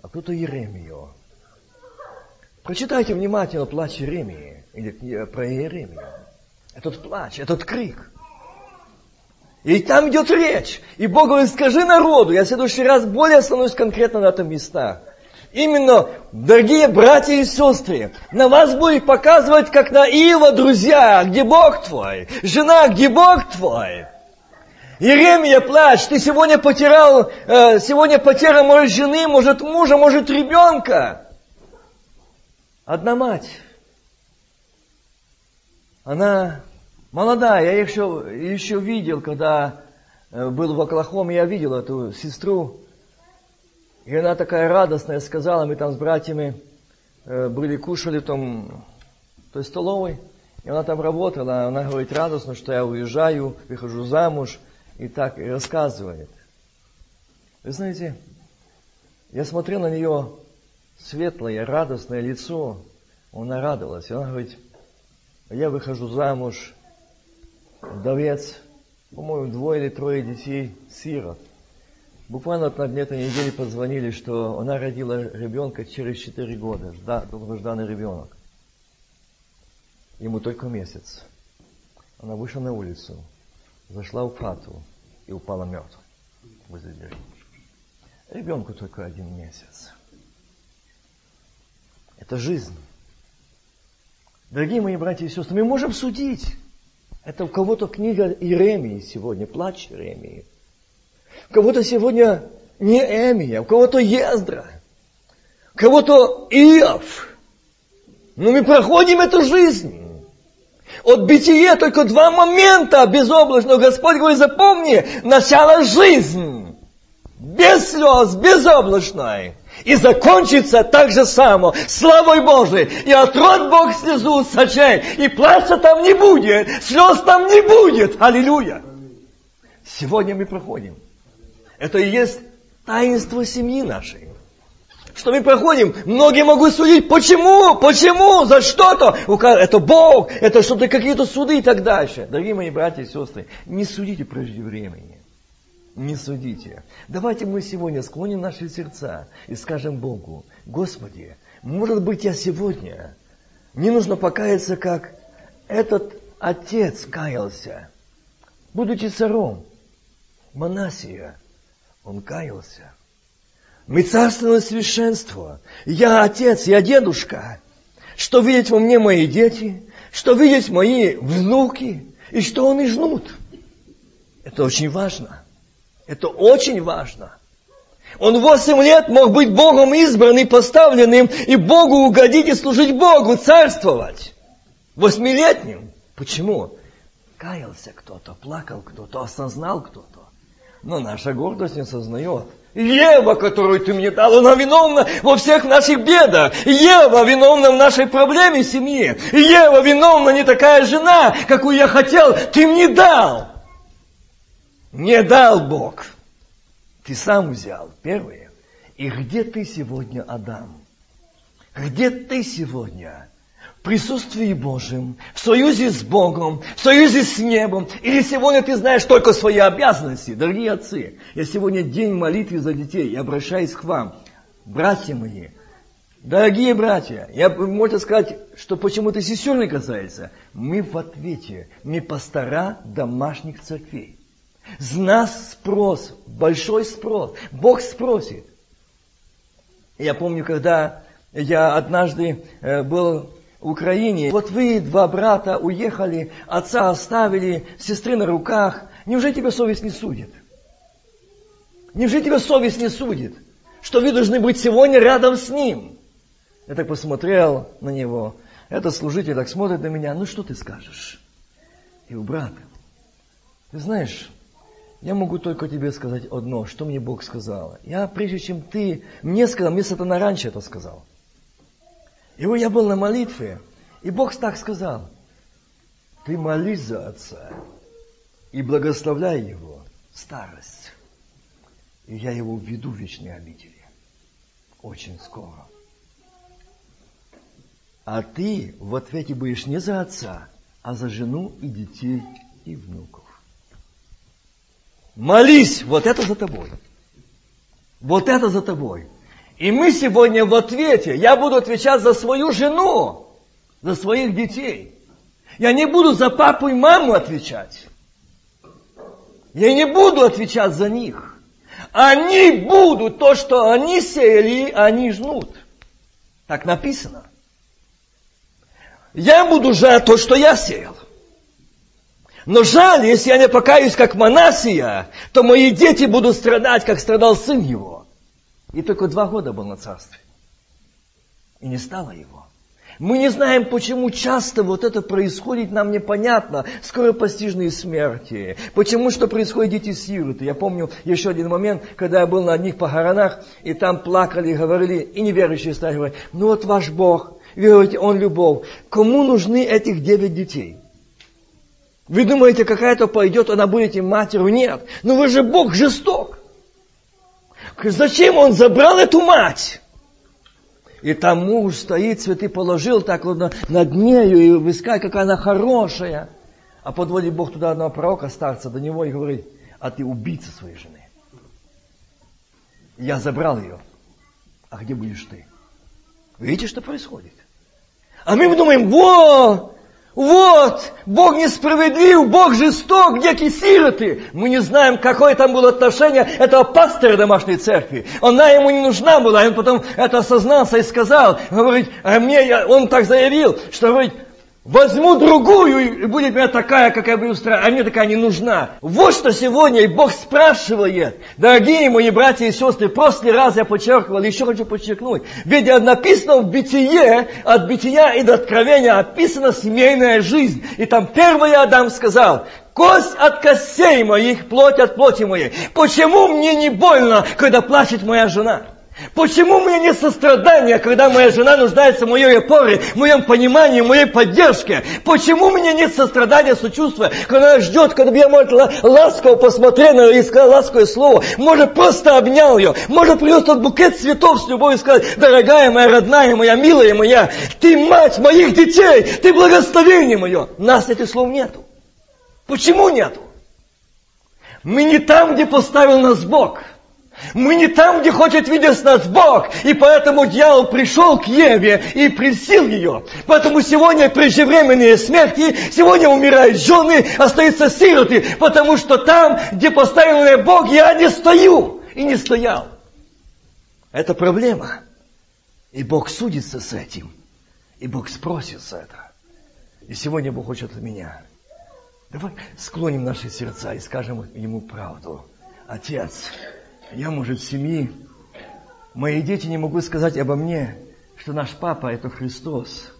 а кто-то Еремию. Прочитайте внимательно плач Еремии, или про Еремию. Этот плач, этот крик. И там идет речь. И Бог говорит, скажи народу, я в следующий раз более остановлюсь конкретно на этом местах. Именно, дорогие братья и сестры, на вас будет показывать, как на Ива, друзья, где Бог твой? Жена, где Бог твой? Иеремия, плачь, ты сегодня потерял, э, сегодня потеря, может, жены, может, мужа, может, ребенка. Одна мать. Она молодая, я еще, еще видел, когда э, был в Оклахоме, я видел эту сестру, и она такая радостная сказала, мы там с братьями э, были, кушали в том, той столовой, и она там работала, она говорит радостно, что я уезжаю, выхожу замуж, и так и рассказывает. Вы знаете, я смотрел на нее светлое, радостное лицо, она радовалась, и она говорит, я выхожу замуж, вдовец, по-моему, двое или трое детей, сирот – Буквально на дне этой недели позвонили, что она родила ребенка через 4 года, долгожданный ребенок. Ему только месяц. Она вышла на улицу, зашла в хату и упала мертвой возле двери. Ребенку только один месяц. Это жизнь. Дорогие мои братья и сестры, мы можем судить. Это у кого-то книга Иеремии сегодня, плач Иеремии – у кого-то сегодня не Эмия, у кого-то Ездра, у кого-то Иов. Но мы проходим эту жизнь. От бытия только два момента безоблачного. Господь говорит, запомни, начало жизни. Без слез, безоблачной. И закончится так же само, славой Божией. И отрот Бог слезу с очей. И плача там не будет, слез там не будет. Аллилуйя. Сегодня мы проходим это и есть таинство семьи нашей. Что мы проходим, многие могут судить, почему, почему, за что-то. Это Бог, это что-то, какие-то суды и так дальше. Дорогие мои братья и сестры, не судите прежде времени. Не судите. Давайте мы сегодня склоним наши сердца и скажем Богу, Господи, может быть я сегодня, не нужно покаяться, как этот отец каялся, будучи царом Манасия, он каялся. Мы царственное священство. Я отец, я дедушка. Что видят во мне мои дети, что видят мои внуки, и что они жнут. Это очень важно. Это очень важно. Он восемь лет мог быть Богом избранным, поставленным, и Богу угодить и служить Богу, царствовать. Восьмилетним. Почему? Каялся кто-то, плакал кто-то, осознал кто-то. Но наша гордость не сознает. Ева, которую ты мне дал, она виновна во всех наших бедах. Ева виновна в нашей проблеме семьи. Ева виновна не такая жена, какую я хотел, ты мне дал. Не дал Бог. Ты сам взял первое. И где ты сегодня, Адам? Где ты сегодня? Присутствии Божьем, в союзе с Богом, в союзе с небом. Или сегодня ты знаешь только свои обязанности. Дорогие отцы, я сегодня день молитвы за детей. Я обращаюсь к вам. Братья мои, Дорогие братья, я можно сказать, что почему-то сестер не касается. Мы в ответе, мы пастора домашних церквей. С нас спрос, большой спрос. Бог спросит. Я помню, когда я однажды э, был в Украине, вот вы, два брата, уехали, отца оставили, сестры на руках. Неужели тебя совесть не судит? Неужели тебя совесть не судит? Что вы должны быть сегодня рядом с ним? Я так посмотрел на него. Этот служитель так смотрит на меня. Ну что ты скажешь? И у брата. Ты знаешь, я могу только тебе сказать одно, что мне Бог сказал. Я, прежде чем ты мне сказал, мне сатана раньше это сказал. И вот я был на молитве, и Бог так сказал. Ты молись за отца и благословляй его старость. И я его введу в вечные обители. Очень скоро. А ты в ответе будешь не за отца, а за жену и детей и внуков. Молись, вот это за тобой. Вот это за тобой. И мы сегодня в ответе. Я буду отвечать за свою жену, за своих детей. Я не буду за папу и маму отвечать. Я не буду отвечать за них. Они будут то, что они сеяли, они жнут. Так написано. Я буду жать то, что я сеял. Но жаль, если я не покаюсь, как Манасия, то мои дети будут страдать, как страдал сын его. И только два года был на царстве. И не стало его. Мы не знаем, почему часто вот это происходит, нам непонятно. Скоропостижные смерти. Почему что происходит дети-сироты. Я помню еще один момент, когда я был на одних похоронах, и там плакали, говорили, и неверующие стали говорить, ну вот ваш Бог, веруете, Он любовь. Кому нужны этих девять детей? Вы думаете, какая-то пойдет, она будет им матерью? Нет. Но вы же Бог жесток. Зачем Он забрал эту мать? И там муж стоит, цветы положил так вот над нею и вискает, какая она хорошая. А подводит Бог туда одного пророка, старца, до него и говорит, а ты убийца своей жены. Я забрал ее. А где будешь ты? Видите, что происходит? А мы думаем, вот, вот, Бог несправедлив, Бог жесток, где сироты. Мы не знаем, какое там было отношение этого пастора домашней церкви. Она ему не нужна была, и он потом это осознался и сказал, говорит, а мне, он так заявил, что говорит, Возьму другую, и будет мне такая, какая бы устраивала, а мне такая не нужна. Вот что сегодня и Бог спрашивает. Дорогие мои братья и сестры, прошлый раз я подчеркивал, еще хочу подчеркнуть. Ведь написано в бытие, от бытия и до откровения описана семейная жизнь. И там первый Адам сказал, кость от костей моих, плоть от плоти моей. Почему мне не больно, когда плачет моя жена? Почему у меня нет сострадания, когда моя жена нуждается в моей опоре, в моем понимании, в моей поддержке? Почему у меня нет сострадания, сочувствия, когда она ждет, когда я, может, ласково посмотрел на нее и сказал ласковое слово, может, просто обнял ее, может, принес тот букет цветов с любовью и сказать, дорогая моя, родная моя, милая моя, ты мать моих детей, ты благословение мое. Нас этих слов нету. Почему нету? Мы не там, где поставил нас Бог – мы не там, где хочет видеть нас Бог. И поэтому дьявол пришел к Еве и присил ее. Поэтому сегодня преждевременные смерти, сегодня умирают жены, остаются сироты. Потому что там, где поставил меня Бог, я не стою. И не стоял. Это проблема. И Бог судится с этим. И Бог спросит за это. И сегодня Бог хочет от меня. Давай склоним наши сердца и скажем Ему правду. Отец, я мужик семьи, мои дети не могут сказать обо мне, что наш папа это Христос,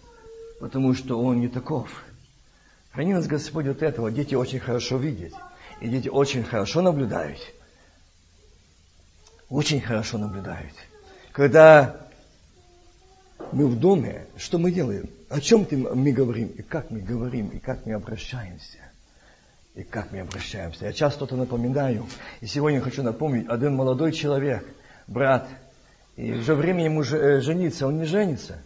потому что он не таков. Храни нас Господь от этого. Дети очень хорошо видят. И дети очень хорошо наблюдают. Очень хорошо наблюдают. Когда мы в доме, что мы делаем? О чем мы говорим? И как мы говорим? И как мы обращаемся? И как мы обращаемся. Я часто это напоминаю, и сегодня хочу напомнить, один молодой человек, брат, и уже время ему э, жениться, он не женится.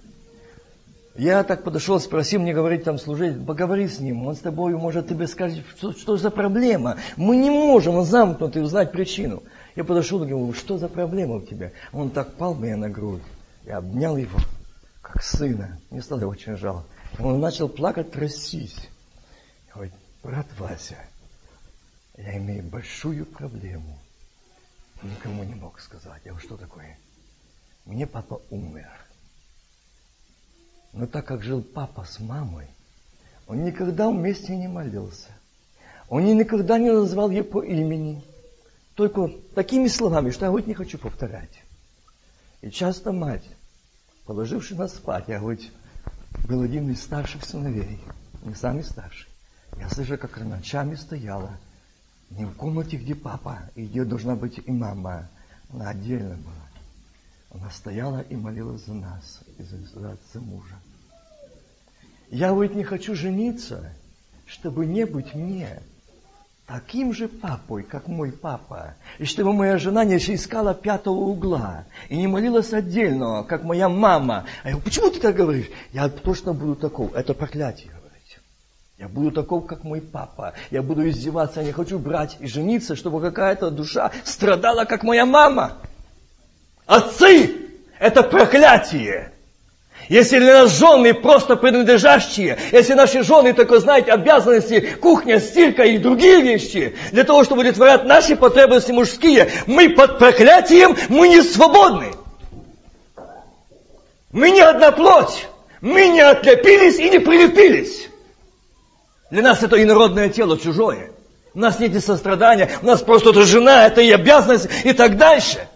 Я так подошел, спросил мне говорить там служить, поговори с ним, он с тобой может тебе сказать, что, что за проблема. Мы не можем, он замкнутый, узнать причину. Я подошел и говорю, что за проблема у тебя? Он так пал мне на грудь. Я обнял его, как сына. Мне стало очень жалко. Он начал плакать, трясись. Я говорю, брат Вася, я имею большую проблему. Никому не мог сказать. Я что такое? Мне папа умер. Но так как жил папа с мамой, он никогда вместе не молился. Он никогда не назвал ее по имени. Только такими словами, что я вот не хочу повторять. И часто мать, положивши нас спать, я говорю, был один из старших сыновей, не самый старший. Я слышу, как она ночами стояла, не в комнате, где папа, и где должна быть и мама. Она отдельно была. Она стояла и молилась за нас, и за, за, за мужа. Я ведь не хочу жениться, чтобы не быть мне таким же папой, как мой папа, и чтобы моя жена не искала пятого угла и не молилась отдельно, как моя мама. А я говорю, почему ты так говоришь? Я точно буду таков. Это проклятие. Я буду таков, как мой папа. Я буду издеваться. Я не хочу брать и жениться, чтобы какая-то душа страдала, как моя мама. Отцы! Это проклятие! Если нас жены просто принадлежащие, если наши жены только, знаете, обязанности, кухня, стирка и другие вещи, для того, чтобы удовлетворять наши потребности мужские, мы под проклятием, мы не свободны. Мы не одна плоть. Мы не отлепились и не прилепились. Для нас это инородное тело чужое. У нас нет сострадания, у нас просто это жена, это и обязанность и так дальше.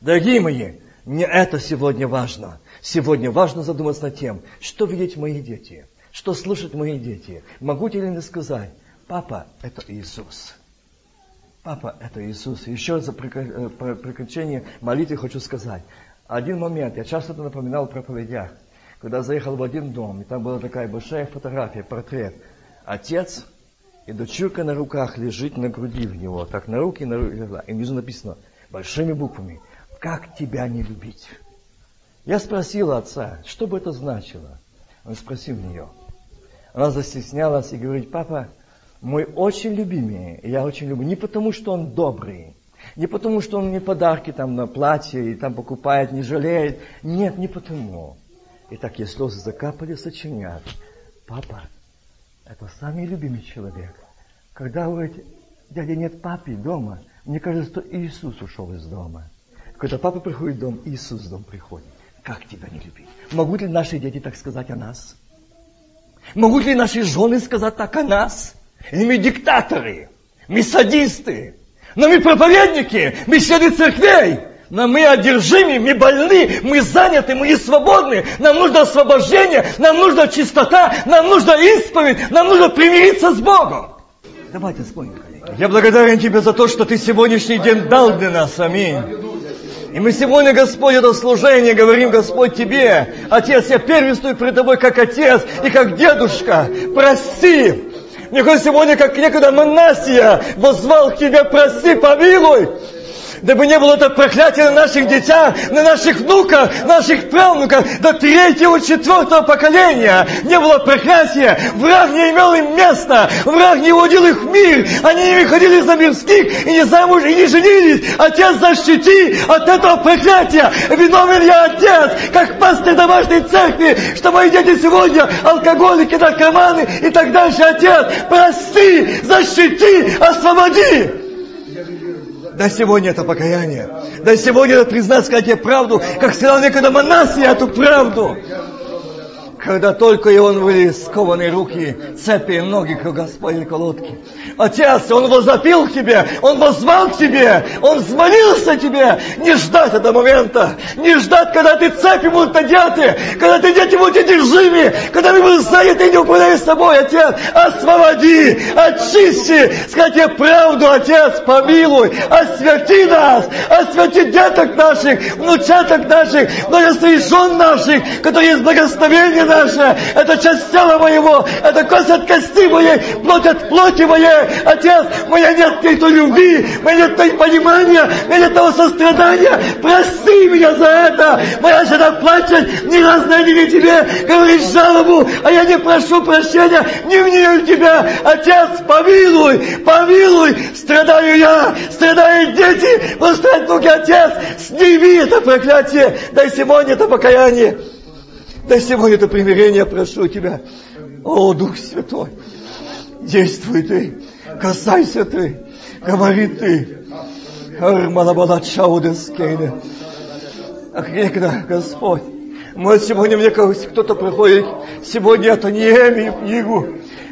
Дорогие мои, не это сегодня важно. Сегодня важно задуматься над тем, что видеть мои дети, что слышать мои дети. Могу ли не сказать, папа – это Иисус. Папа – это Иисус. Еще за э, приключение молитвы хочу сказать. Один момент, я часто это напоминал в проповедях, когда заехал в один дом, и там была такая большая фотография, портрет. Отец и дочурка на руках лежит на груди в него, так на руки, на руки, и внизу написано большими буквами, как тебя не любить. Я спросил отца, что бы это значило. Он спросил нее. Она застеснялась и говорит, папа, мой очень любимый, я очень люблю, не потому, что он добрый, не потому, что он мне подарки там на платье и там покупает, не жалеет. Нет, не потому. И так ей слезы закапали, сочинят. Папа, это самый любимый человек. Когда говорит, дядя нет папы дома, мне кажется, что Иисус ушел из дома. Когда папа приходит в дом, Иисус в дом приходит. Как тебя не любить? Могут ли наши дети так сказать о нас? Могут ли наши жены сказать так о нас? Или мы диктаторы? Мы садисты? Но мы проповедники? Мы члены церквей? Но мы одержимы, мы больны, мы заняты, мы не свободны. Нам нужно освобождение, нам нужна чистота, нам нужна исповедь, нам нужно примириться с Богом. Давайте вспомним, коллеги. Я благодарен Тебе за то, что Ты сегодняшний день дал для нас. Аминь. И мы сегодня, Господь, это служение говорим, Господь, Тебе, Отец, я первенствую пред Тобой как Отец и как Дедушка. Прости. Мне хоть сегодня, как некогда Манасия, возвал к Тебе, прости, помилуй дабы не было это проклятие на наших детях, на наших внуках, наших правнуках, до третьего, четвертого поколения. Не было проклятия, враг не имел им места, враг не уводил их в мир, они не выходили за мирских и не замуж, и не женились. Отец, защити от этого проклятия. Виновен я, Отец, как пастырь домашней церкви, что мои дети сегодня алкоголики, наркоманы и так дальше. Отец, прости, защити, освободи. Да сегодня это покаяние. Да сегодня это признать, сказать тебе правду, как сказал некогда Манасия эту правду когда только и он были скованы руки, цепи, ноги, как Господи колодки. Отец, он возопил к тебе, он возвал к тебе, он взмолился тебе. Не ждать этого момента, не ждать, когда ты цепи будут надеты, когда ты дети будут одержимы, когда мы будем заняты и не управляешь с собой, Отец. Освободи, очисти, скажи правду, Отец, помилуй, освяти нас, освяти деток наших, внучаток наших, многостоящих жен наших, которые есть благословение наша, это часть тела моего, это кость от кости моей, плоть от плоти моей. Отец, у меня нет той любви, меня нет той понимания, меня нет того сострадания. Прости меня за это. Моя жена плачет, ни раз найди тебе, говорит жалобу, а я не прошу прощения, не в тебя. Отец, помилуй, помилуй, страдаю я, страдают дети, восстань руки, Отец, сними это проклятие, дай сегодня это покаяние, дай сегодня это примирение, прошу Тебя. О, Дух Святой, действуй Ты, касайся Ты, говори Ты. Ах, некогда, Господь. Может, сегодня мне кто-то приходит, сегодня это не Эми книгу,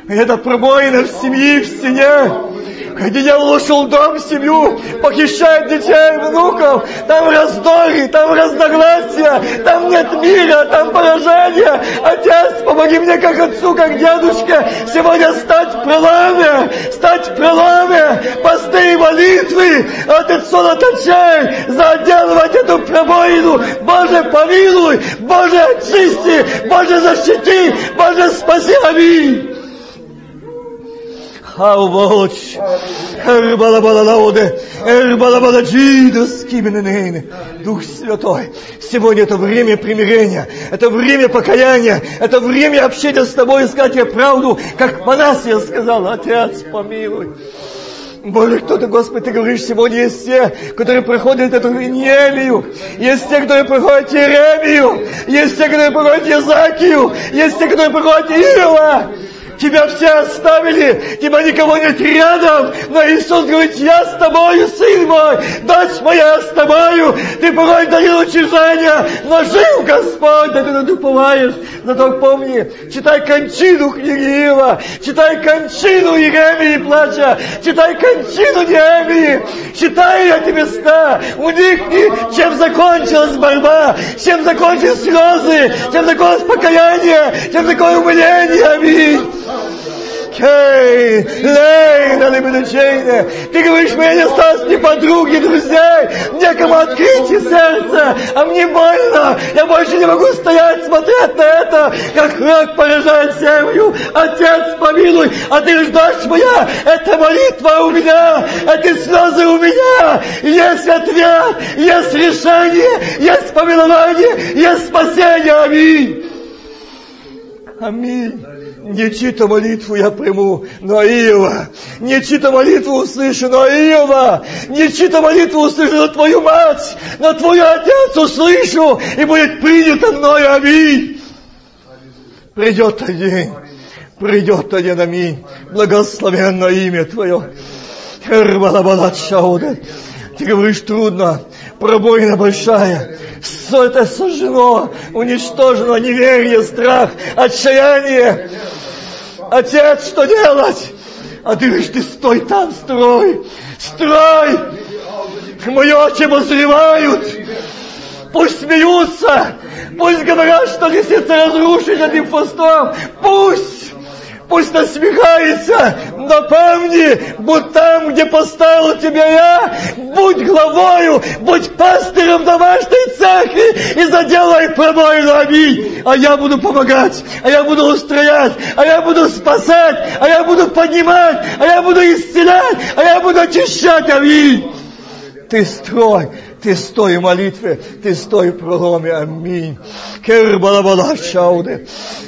это пробоина в семье, в стене. Дьявол ушел в дом, в семью, похищает детей, внуков. Там раздоры, там разногласия, там нет мира, там поражение. Отец, помоги мне как отцу, как дедушке, сегодня стать в стать в посты и молитвы, от отцу от очей, заделывать эту пробоину. Боже, помилуй, Боже, очисти, Боже, защити, Боже, спаси, аминь. Хаубоч, Эрбалабалалауде, Эрбалабаладжидас, Кимененейне. Дух Святой, сегодня это время примирения, это время покаяния, это время общения с тобой, искать тебе правду, как Манасия сказал, Отец, помилуй. Боже, кто-то, Господи, Ты говоришь, сегодня есть те, которые проходят эту Неемию, есть те, которые проходят Еремию, есть те, которые проходят Язакию, есть те, которые проходят Иова. Тебя все оставили, тебя никого нет рядом. Но Иисус говорит, я с тобою, сын мой, дочь моя с тобою. Ты порой дарил утешение, но жив Господь, да ты надупываешь. Но только помни, читай кончину книги Иова, читай кончину Еремии плача, читай кончину Неемии, читай эти места. У них чем закончилась борьба, чем закончились слезы, чем закончилось покаяние, чем закончилось умиление. Аминь. Кей, лей, на лебедочейне. Ты говоришь, мне не осталось ни подруги, друзей, некому открыть сердце, а мне больно. Я больше не могу стоять, смотреть на это, как рак поражает землю. Отец, помилуй, а ты ждешь моя, это молитва у меня, это слезы у меня. Есть ответ, есть решение, есть помилование, есть спасение. Аминь. Аминь. Не чьи-то молитву я приму, но Иова. Не чьи-то молитву услышу, но Иова. Не чьи-то молитву услышу, но твою мать, но твой отец услышу, и будет принято мною. Аминь. Придет день, придет день, аминь. Благословенно имя Твое. Ты говоришь, трудно, пробоина большая. Все это сожжено, уничтожено, неверие, страх, отчаяние. Отец, что делать? А ты говоришь, ты стой там, строй, строй. Мои очи возревают. Пусть смеются, пусть говорят, что лисица разрушит этим постом. Пусть пусть насмехается, но помни, будь там, где поставил тебя я, будь главою, будь пастырем домашней церкви и заделай пробоину, аминь. А я буду помогать, а я буду устроять, а я буду спасать, а я буду поднимать, а я буду исцелять, а я буду очищать, аминь. Ты строй, ты стой в молитве, ты стой в проломе. Аминь.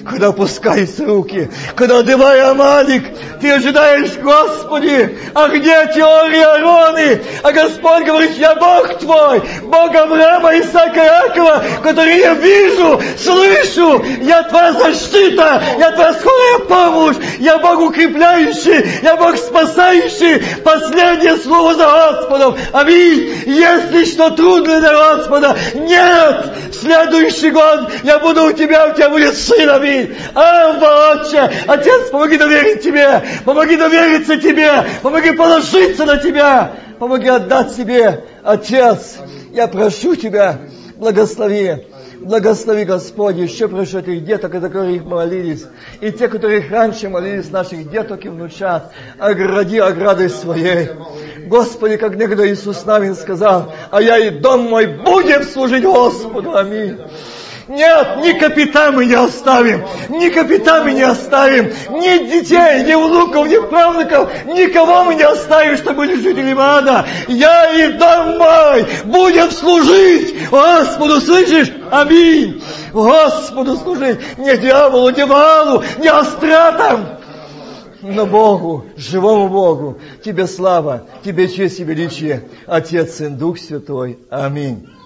Когда опускаются руки, когда одевай Амалик, ты ожидаешь, Господи, а где теория Ароны? А Господь говорит, я Бог твой, Бог Авраама, Исаака, Якова, который я вижу, слышу, я твоя защита, я твоя скорая помощь, я Бог укрепляющий, я Бог спасающий, последнее слово за Господом. Аминь. Если что трудно для Господа, нет, в следующий год я буду у тебя, у тебя будет сын, аминь. Ава, Отче, Отец, помоги доверить тебе, помоги довериться тебе, помоги положиться на тебя, помоги отдать себе, Отец, я прошу тебя, благослови Благослови, Господь, еще прошу этих деток, о которых молились, и те, которых раньше молились, наших деток и внучат, огради оградой своей. Господи, как некогда Иисус Навин сказал, а я и дом мой будем служить Господу. Аминь. Нет, ни капита мы не оставим, ни капита мы не оставим, ни детей, ни внуков, ни правнуков, никого мы не оставим, что были жители ада. Я и домой будем служить Господу, слышишь? Аминь. Господу служить, не дьяволу, не валу, не остратам, но Богу, живому Богу, Тебе слава, Тебе честь и величие, Отец, Сын, Дух Святой. Аминь.